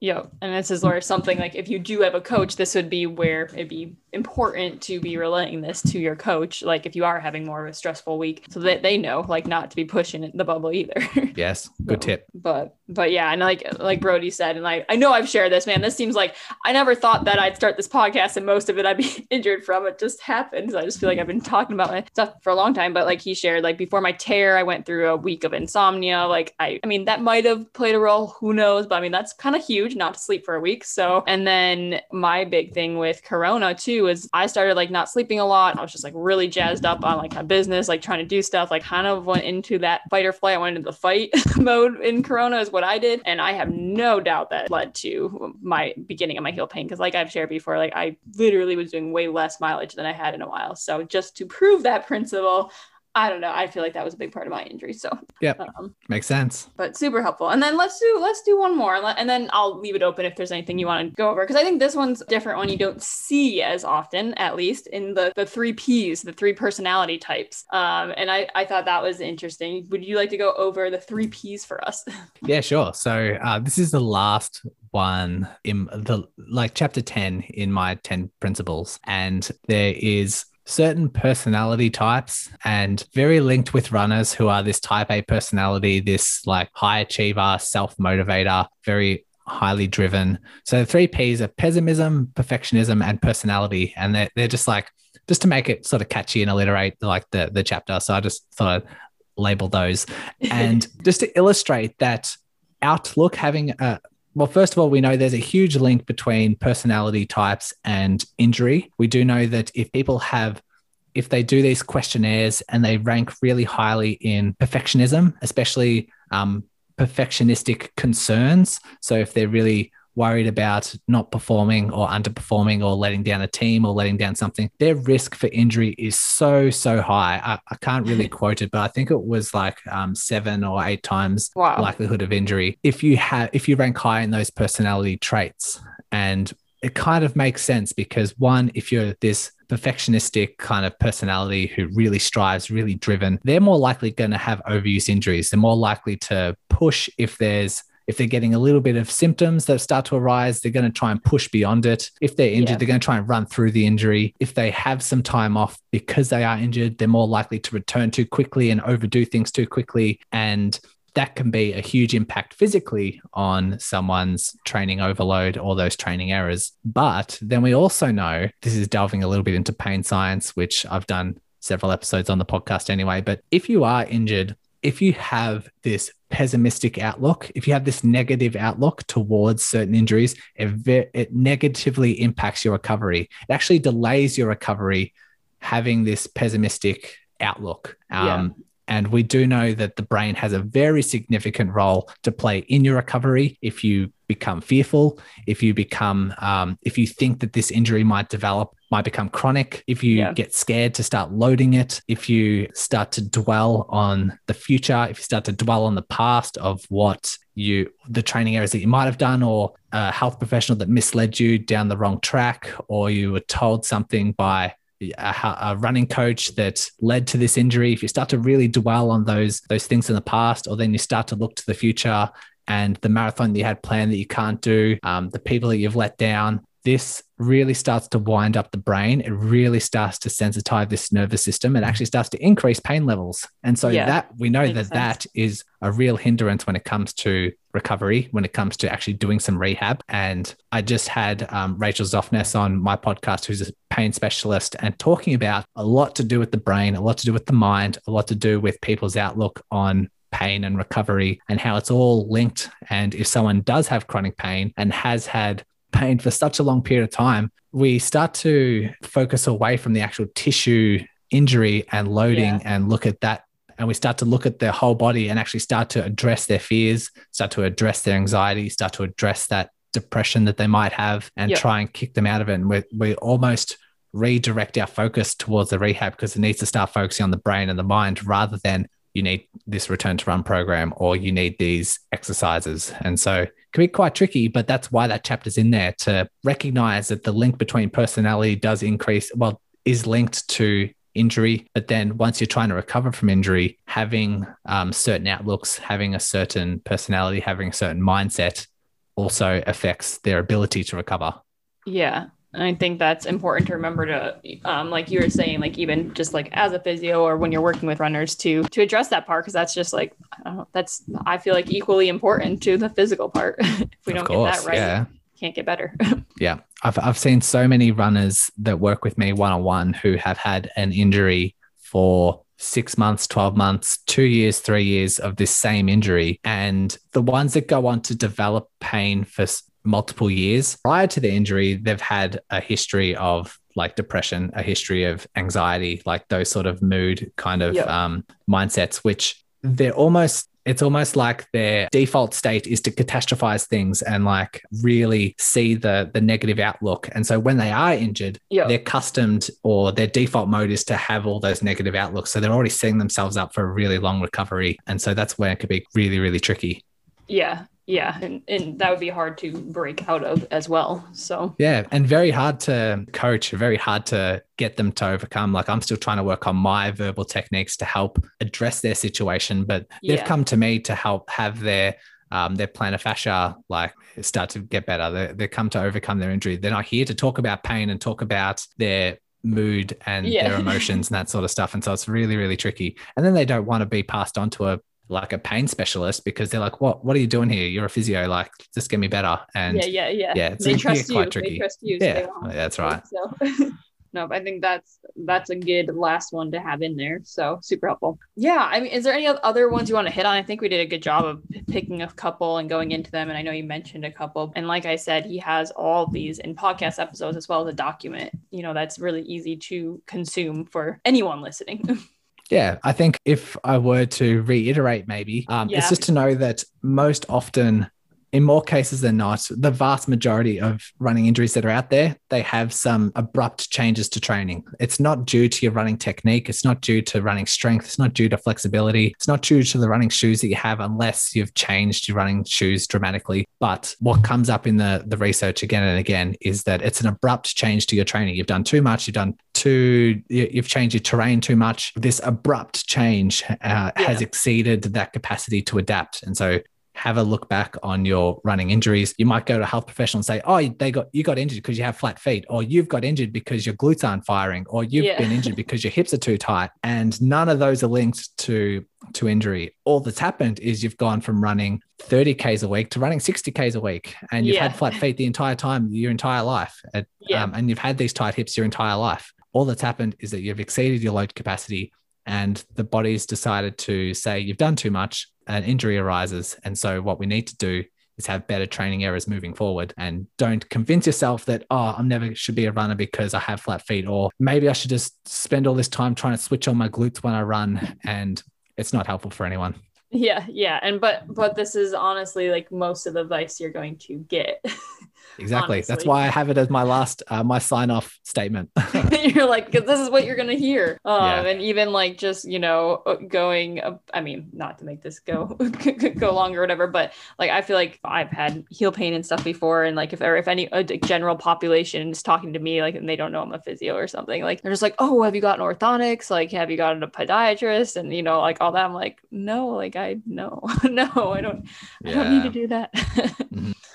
Yeah, and this is where something like if you do have a coach, this would be where it'd be important to be relaying this to your coach. Like if you are having more of a stressful week, so that they know like not to be pushing the bubble either. yes good So, tip But but yeah, and like like Brodie said, and I I know I've shared this, man. This seems like I never thought that I'd start this podcast and most of it I'd be injured from. It just happened. So I just feel like I've been talking about my stuff for a long time. But like he shared, like before my tear, I went through a week of insomnia. Like I I mean that might have played a role. Who knows? But I mean that's kind of huge not to sleep for a week. So and then my big thing with Corona too is I started like not sleeping a lot. I was just like really jazzed up on like my business, like trying to do stuff. Like kind of went into that fight or flight. I went into the fight mode in Corona is what I did, and I have no doubt that led to my beginning of my heel pain. Because like I've shared before, like I literally was doing way less mileage than I had in a while. So just to prove that principle. I don't know. I feel like that was a big part of my injury. So yeah, um, Makes sense. but super helpful. And then let's do let's do one more, and then I'll leave it open if there's anything you want to go over because I think this one's different one you don't see as often, at least in the the three P's, the three personality types. Um, and I I thought that was interesting. Would you like to go over the three P's for us? Yeah, sure. So uh, this is the last one in the like chapter 10 in my 10 principles. And there is certain personality types and very linked with runners who are this type A personality, this like high achiever, self motivator, very highly driven. So the three P's are pessimism, perfectionism, and personality. And they're, they're just like, just to make it sort of catchy and alliterate like the, the chapter. So I just thought I'd label those. And just to illustrate that outlook having a well, first of all, we know there's a huge link between personality types and injury. We do know that if people have, if they do these questionnaires and they rank really highly in perfectionism, especially um, perfectionistic concerns. So if they're really worried about not performing or underperforming or letting down a team or letting down something, their risk for injury is so, so high. I, I can't really quote it, but I think it was like um, seven or eight times Wow. likelihood of injury if you have if you rank high in those personality traits. And it kind of makes sense because one, if you're this perfectionistic kind of personality who really strives, really driven, they're more likely going to have overuse injuries. They're more likely to push if there's if they're getting a little bit of symptoms that start to arise, they're going to try and push beyond it. If they're injured, Yeah. they're going to try and run through the injury. If they have some time off because they are injured, they're more likely to return too quickly and overdo things too quickly. And that can be a huge impact physically on someone's training overload or those training errors. But then we also know this is delving a little bit into pain science, which I've done several episodes on the podcast anyway. But if you are injured, if you have this pessimistic outlook, if you have this negative outlook towards certain injuries, it, it negatively impacts your recovery. It actually delays your recovery having this pessimistic outlook. Yeah. Um, And we do know that the brain has a very significant role to play in your recovery. If you become fearful, if you become, um, if you think that this injury might develop, might become chronic, if you Yeah. get scared to start loading it, if you start to dwell on the future, if you start to dwell on the past of what you, the training areas that you might have done, or a health professional that misled you down the wrong track, or you were told something by a, a running coach that led to this injury. If you start to really dwell on those those things in the past or then you start to look to the future and the marathon that you had planned that you can't do um, the people that you've let down this really starts to wind up the brain. It really starts to sensitize this nervous system. It actually starts to increase pain levels. And so Yeah, that we know that sense. that is a real hindrance when it comes to recovery when it comes to actually doing some rehab. And i just had um, rachel zoffness on my podcast who's a pain specialist and talking about a lot to do with the brain a lot to do with the mind a lot to do with people's outlook on pain and recovery and how it's all linked. And if someone does have chronic pain and has had pain for such a long period of time we start to focus away from the actual tissue injury and loading Yeah. and look at that and we start to look at their whole body and actually start to address their fears, start to address their anxiety, start to address that depression that they might have and Yep. try and kick them out of it. And we, we almost redirect our focus towards the rehab because it needs to start focusing on the brain and the mind rather than you need this return to run program or you need these exercises. And so can be quite tricky, but that's why that chapter's in there to recognize that the link between personality does increase, well, is linked to injury. But then once you're trying to recover from injury, having um, certain outlooks, having a certain personality, having a certain mindset also affects their ability to recover. Yeah. I think that's important to remember to, um, like you were saying, like even just like as a physio or when you're working with runners to to address that part because that's just like I don't that's I feel like equally important to the physical part. if we don't of course, get that right, yeah. can't get better. Yeah. I've, I've seen so many runners that work with me one on one who have had an injury for six months, 12 months, two years, three years of this same injury. And the ones that go on to develop pain for multiple years prior to the injury, they've had a history of like depression, a history of anxiety, like those sort of mood kind of Yep. um, mindsets, which they're almost it's almost like their default state is to catastrophize things and like really see the the negative outlook and so when they are injured Yeah. they're accustomed or their default mode is to have all those negative outlooks so they're already setting themselves up for a really long recovery and so that's where it could be really really tricky Yeah. Yeah. And, and that would be hard to break out of as well. So, Yeah, and very hard to coach, very hard to get them to overcome. Like I'm still trying to work on my verbal techniques to help address their situation, but they've come to me to help have their um, their plantar fascia like start to get better. They, they come to overcome their injury. They're not here to talk about pain and talk about their mood and Yeah. their emotions and that sort of stuff. And so it's really, really tricky. And then they don't want to be passed on to a like a pain specialist because they're like, what, what are you doing here? You're a physio, like just get me better. And yeah, yeah, yeah. yeah, it's- they trust quite you. tricky. They trust you. so yeah, won't. that's right. So no, I think that's that's a good last one to have in there. So super helpful. Yeah, I mean, is there any other ones you want to hit on? I think we did a good job of picking a couple and going into them. And I know you mentioned a couple. And like I said, he has all these in podcast episodes as well as a document. You know, that's really easy to consume for anyone listening. Yeah, I think if I were to reiterate, maybe um, Yeah. it's just to know that most often, in more cases than not, the vast majority of running injuries that are out there, they have some abrupt changes to training. It's not due to your running technique. It's not due to running strength. It's not due to flexibility. It's not due to the running shoes that you have, unless you've changed your running shoes dramatically. But what comes up in the the research again and again is that it's an abrupt change to your training. You've done too much. You've done too. you- You've changed your terrain too much. This abrupt change uh, has exceeded that capacity to adapt, and so have a look back on your running injuries. You might go to a health professional and say, "Oh, they got you got injured because you have flat feet, or you've got injured because your glutes aren't firing, or you've Yeah. been injured because your hips are too tight." And none of those are linked to to injury. All that's happened is you've gone from running 30 k's a week to running 60 k's a week, and you've Yeah. had flat feet the entire time, your entire life, and, Yeah. um, and you've had these tight hips your entire life. All that's happened is that you've exceeded your load capacity and the body's decided to say you've done too much an injury arises and so what we need to do is have better training errors moving forward and don't convince yourself that oh i'm never should be a runner because i have flat feet or maybe i should just spend all this time trying to switch on my glutes when i run and it's not helpful for anyone yeah, yeah. And but but this is honestly like most of the advice you're going to get. exactly. That's why i have it as my last uh, my sign off statement. You're like because this is what you're gonna hear. Um Yeah. and even like just you know uh, going uh, i mean not to make this go go longer or whatever but like i feel like i've had heel pain and stuff before and like if or if any a general population is talking to me like and they don't know i'm a physio or something like they're just like oh have you gotten orthotics? Like have you gotten a podiatrist? And you know like all that. I'm like no like i no no i don't i don't need to do that.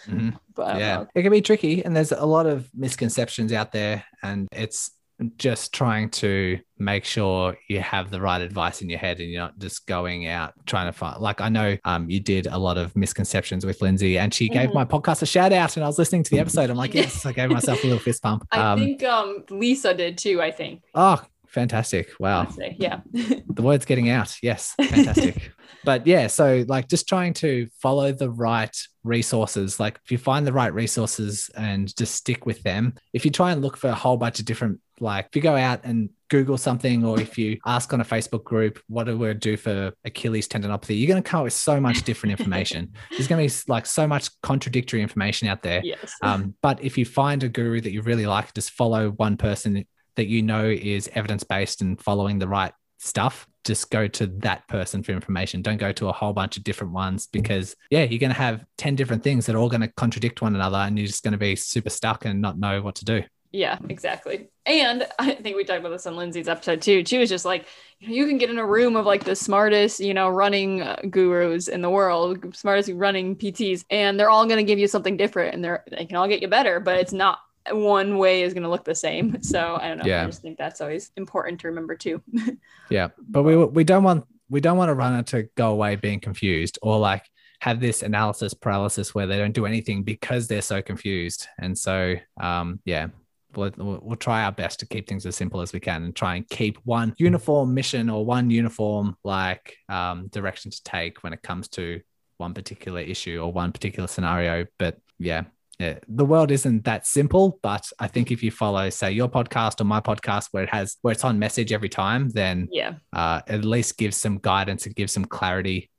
Mhm. But yeah uh, it can be tricky and there's a lot of misconceptions out there and it's just trying to make sure you have the right advice in your head and you're not just going out trying to find like i know um, you did a lot of misconceptions with lindsay and she gave Mhm. my podcast a shout out and i was listening to the episode i'm like yes i gave myself a little fist bump i um, think um lisa did too i think oh fantastic wow say. yeah the word's getting out. Yes, fantastic. but yeah, so like just trying to follow the right resources. Like if you find the right resources and just stick with them. If you try and look for a whole bunch of different, like if you go out and Google something, or if you ask on a Facebook group, what do we do for Achilles tendinopathy? You're going to come up with so much different information. There's going to be like so much contradictory information out there. yes Um, but if you find a guru that you really like, just follow one person that you know is evidence based and following the right stuff. Just go to that person for information. Don't go to a whole bunch of different ones because, yeah, you're going to have 10 different things that are all going to contradict one another and you're just going to be super stuck and not know what to do. Yeah, exactly. And I think we talked about this on Lindsay's episode too. She was just like, you, you can get in a room of like the smartest, you know, running uh, gurus in the world, smartest running PTs, and they're all going to give you something different and they're, they can all get you better, but it's not one way is going to look the same. So I don't know. Yeah. I just think that's always important to remember too. Yeah. But we, we don't want, we don't want a runner to go away being confused or like have this analysis paralysis where they don't do anything because they're so confused. And so, um, yeah, we'll, we'll we'll try our best to keep things as simple as we can and try and keep one uniform mission or one uniform like um, direction to take when it comes to one particular issue or one particular scenario. But yeah, yeah, the world isn't that simple. But I think if you follow, say, your podcast or my podcast, where it has where it's on message every time, then yeah. uh, at least gives some guidance and gives some clarity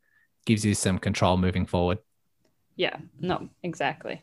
gives you some control moving forward. Yeah, no, exactly.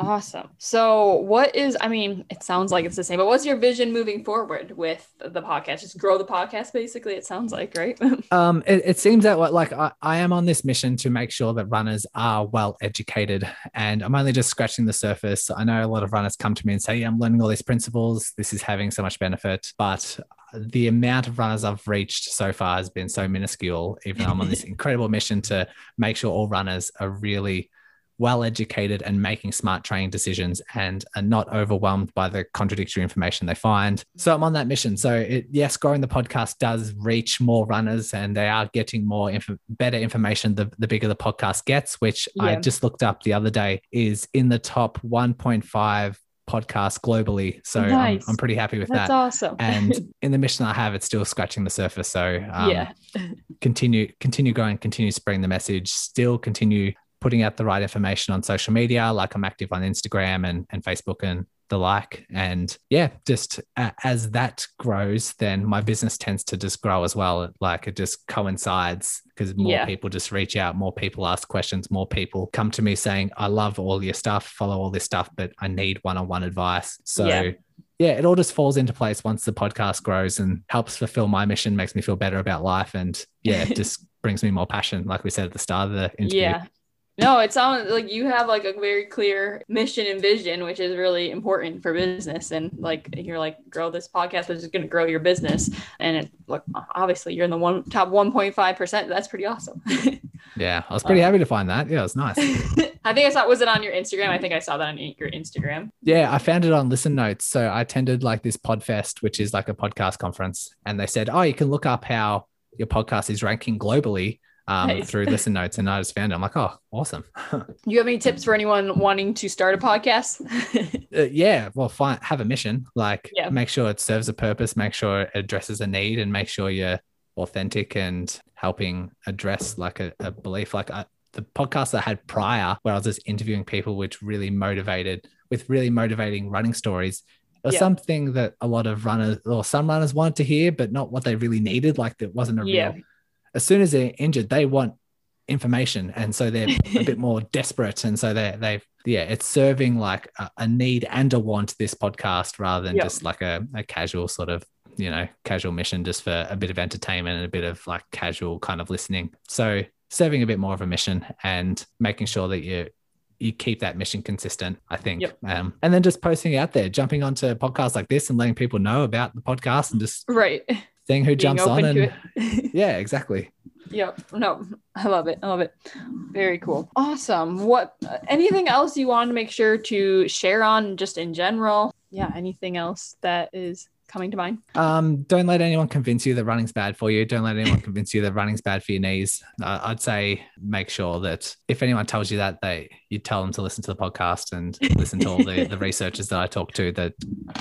Awesome. So, what is, I mean, it sounds like it's the same, but what's your vision moving forward with the podcast? Just grow the podcast, basically, it sounds like, right? um, it, it seems that what, like, I, I am on this mission to make sure that runners are well educated, and I'm only just scratching the surface. I know a lot of runners come to me and say, yeah, I'm learning all these principles. This is having so much benefit, but the amount of runners I've reached so far has been so minuscule, even though I'm on this incredible mission to make sure all runners are really well educated and making smart training decisions and are not overwhelmed by the contradictory information they find. So I'm on that mission. So it, yes, growing the podcast does reach more runners and they are getting more inf- better information the, the bigger the podcast gets, which yeah. I just looked up the other day is in the top 1.5 podcast globally. So nice. I'm, I'm, pretty happy with That's that. awesome. and in the mission I have, it's still scratching the surface. So um, yeah, continue, continue going, continue spreading the message, still continue putting out the right information on social media. Like I'm active on Instagram and, and Facebook and the like. And yeah, just uh, as that grows, then my business tends to just grow as well. Like it just coincides because more yeah. people just reach out, more people ask questions, more people come to me saying, I love all your stuff, follow all this stuff, but I need one on one advice. So yeah yeah, it all just falls into place once the podcast grows and helps fulfill my mission, makes me feel better about life. And yeah, it just brings me more passion, like we said at the start of the interview. Yeah. No, it sounds like you have like a very clear mission and vision, which is really important for business. And like you're like grow this podcast, which is going to grow your business. And it look obviously you're in the one top 1.5 percent. That's pretty awesome. yeah, I was pretty um, happy to find that. Yeah, it was nice. I think I saw was it on your Instagram? I think I saw that on your Instagram. Yeah, I found it on Listen Notes. So I attended like this Podfest, which is like a podcast conference, and they said, oh, you can look up how your podcast is ranking globally um, nice. through listen notes and I just found it. I'm like, oh, awesome. Do you have any tips for anyone wanting to start a podcast? uh, yeah, well, fine. Have a mission. Like, yeah. make sure it serves a purpose. Make sure it addresses a need, and make sure you're authentic and helping address like a, a belief. Like I, the podcast I had prior, where I was just interviewing people, which really motivated with really motivating running stories. It was yeah. something that a lot of runners or some runners wanted to hear, but not what they really needed. Like, it wasn't a yeah. real as soon as they're injured, they want information, and so they're a bit more desperate, and so they they yeah, it's serving like a, a, need and a want this podcast rather than yep. just like a, a casual sort of you know casual mission just for a bit of entertainment and a bit of like casual kind of listening. So serving a bit more of a mission and making sure that you you keep that mission consistent, I think. Yep. Um, and then just posting out there, jumping onto podcasts like this and letting people know about the podcast and just right seeing who jumps on and yeah exactly. Yep. No i love it. I love it. Very cool. Awesome. What uh, anything else you want to make sure to share on just in general? Yeah anything else that is coming to mind? Um don't let anyone convince you that running's bad for you. Don't let anyone convince you that running's bad for your knees. Uh, i'd say make sure that if anyone tells you that they you tell them to listen to the podcast and listen to all the, the researchers that i talk to that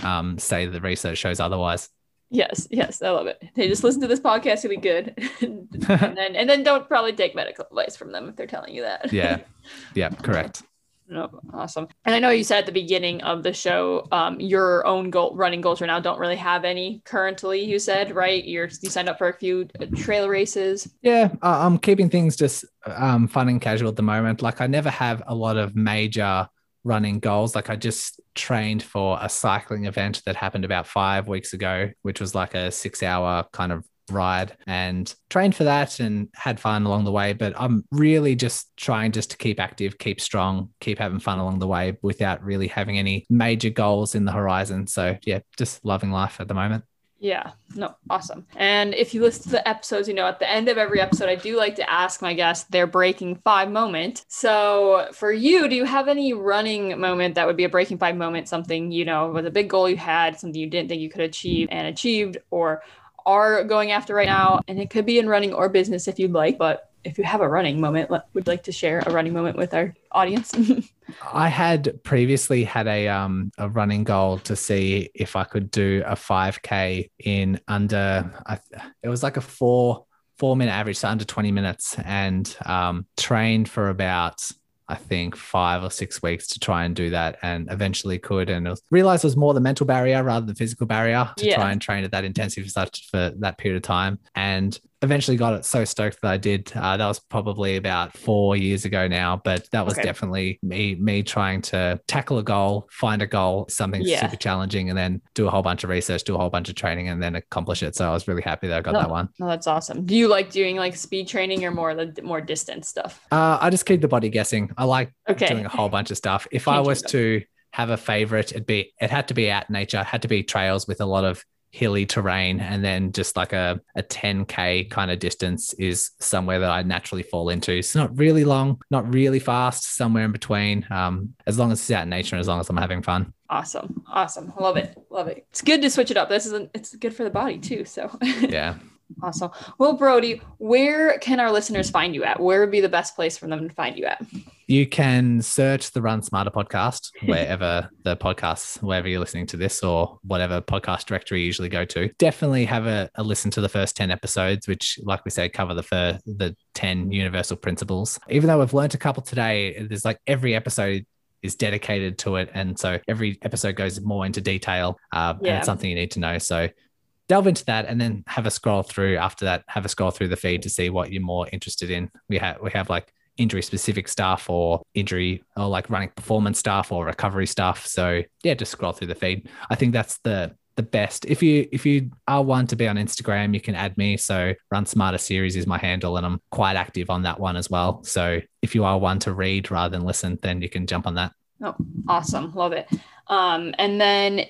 um, say the research shows otherwise Yes, yes, I love it. They just listen to this podcast; it'll be good, and then and then don't probably take medical advice from them if they're telling you that. yeah, yeah, correct. No, awesome. And I know you said at the beginning of the show, um, your own goal running goals right now don't really have any currently. You said right, you're you signed up for a few uh, trail races. Yeah, I'm keeping things just um, fun and casual at the moment. Like I never have a lot of major running goals. Like I just trained for a cycling event that happened about five weeks ago, which was like a six hour kind of ride and trained for that and had fun along the way. But I'm really just trying just to keep active, keep strong, keep having fun along the way without really having any major goals in the horizon. So yeah, just loving life at the moment. Yeah, no, awesome. And if you listen to the episodes, you know, at the end of every episode, I do like to ask my guests their breaking five moment. So for you, do you have any running moment that would be a breaking five moment, something, you know, was a big goal you had, something you didn't think you could achieve and achieved, or are going after right now? And it could be in running or business if you'd like, but if you have a running moment, would like to share a running moment with our audience. I had previously had a um a running goal to see if I could do a 5k in under I, it was like a 4 4 minute average so under 20 minutes and um trained for about I think five or six weeks to try and do that and eventually could and realized it was more the mental barrier rather than the physical barrier to yeah. try and train at that intensity for such for that period of time and eventually got it so stoked that I did. Uh, that was probably about four years ago now, but that was Okay. definitely me me trying to tackle a goal, find a goal, something Yeah. super challenging, and then do a whole bunch of research, do a whole bunch of training, and then accomplish it. So I was really happy that I got that one. No, that's awesome. Do you like doing like speed training or more the more distance stuff? Uh, I just keep the body guessing. I like Okay. doing a whole bunch of stuff. If I was to have a favorite, it'd be it had to be out nature, it had to be trails with a lot of hilly terrain, and then just like a, a 10k kind of distance is somewhere that I naturally fall into. It's not really long, not really fast, somewhere in between. Um, as long as it's out in nature and as long as I'm having fun. Awesome. Awesome. Love it. Love it. It's good to switch it up. This isn't it's good for the body too. So Yeah. awesome. Well, Brodie, where can our listeners find you at? Where would be the best place for them to find you at? You can search the Run Smarter podcast wherever the podcasts, wherever you're listening to this or whatever podcast directory you usually go to. Definitely have a, a listen to the first 10 episodes, which, like we say, cover the fir- the 10 universal principles. Even though we've learned a couple today, there's like every episode is dedicated to it. And so every episode goes more into detail uh, and it's something you need to know. So delve into that and then have a scroll through after that have a scroll through the feed to see what you're more interested in. We have we have like injury specific stuff or injury or like running performance stuff or recovery stuff. So yeah just scroll through the feed. I think that's the the best. If you if you are one to be on instagram you can add me. So run smarter series is my handle and i'm quite active on that one as well. So if you are one to read rather than listen then you can jump on that. Oh, Awesome. Love it. Um, and then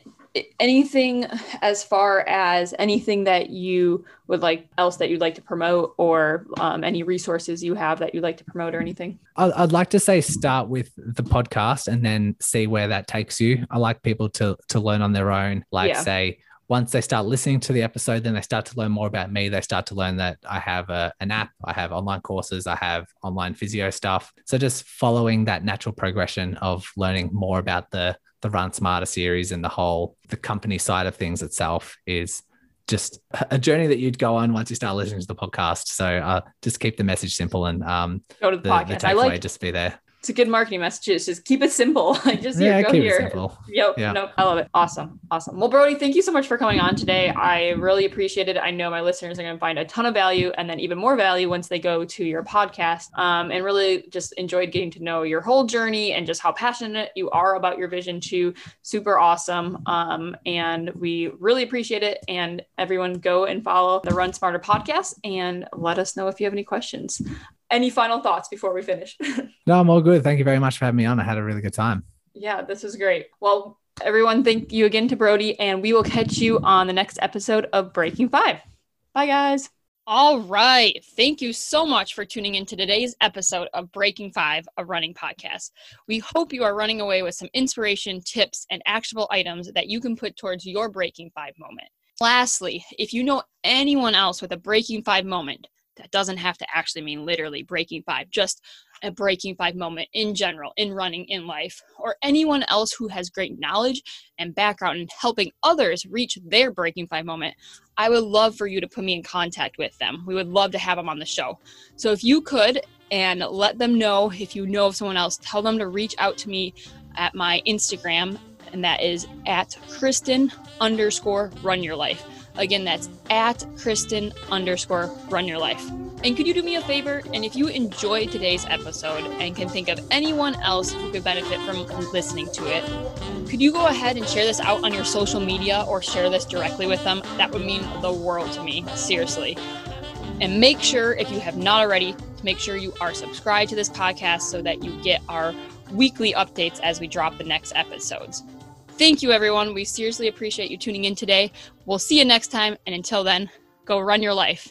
anything as far as anything that you would like else that you'd like to promote or um, any resources you have that you'd like to promote or anything? I'd like to say start with the podcast and then see where that takes you. I like people to to learn on their own. Like Yeah. say once they start listening to the episode, then they start to learn more about me. They start to learn that I have a, an app, I have online courses, I have online physio stuff. So just following that natural progression of learning more about the the Run Smarter series and the whole the company side of things itself is just a journey that you'd go on once you start listening to the podcast. So uh, just keep the message simple and um, Go to the, the, the podcast. I takeaway like just be there. It's a good marketing message. It's just keep it simple. Like just here, go keep here. it simple. Yep. Yeah. No, I love it. Awesome. Awesome. Well, Brodie, thank you so much for coming on today. I really appreciate it. I know my listeners are going to find a ton of value and then even more value once they go to your podcast. Um, and really just enjoyed getting to know your whole journey and just how passionate you are about your vision too. Super awesome. Um, and we really appreciate it. And everyone go and follow the Run Smarter podcast and let us know if you have any questions. Any final thoughts before we finish? No, I'm all good. Thank you very much for having me on. I had a really good time. Yeah, this was great. Well, everyone, thank you again to Brodie, and we will catch you on the next episode of Breaking Five. Bye, guys. All right. Thank you so much for tuning in to today's episode of Breaking Five, a running podcast. We hope you are running away with some inspiration, tips, and actionable items that you can put towards your Breaking Five moment. Lastly, if you know anyone else with a Breaking Five moment, that doesn't have to actually mean literally breaking five, just a breaking five moment in general, in running, in life, or anyone else who has great knowledge and background in helping others reach their breaking five moment, I would love for you to put me in contact with them. We would love to have them on the show. So if you could, and let them know if you know of someone else, tell them to reach out to me at my Instagram, and that is at Kristen underscore run your life. Again, that's at Kristen underscore run your life. And could you do me a favor? And if you enjoyed today's episode and can think of anyone else who could benefit from listening to it, could you go ahead and share this out on your social media or share this directly with them? That would mean the world to me, seriously. And make sure, if you have not already, to make sure you are subscribed to this podcast so that you get our weekly updates as we drop the next episodes. Thank you, everyone. We seriously appreciate you tuning in today. We'll see you next time. And until then, go run your life.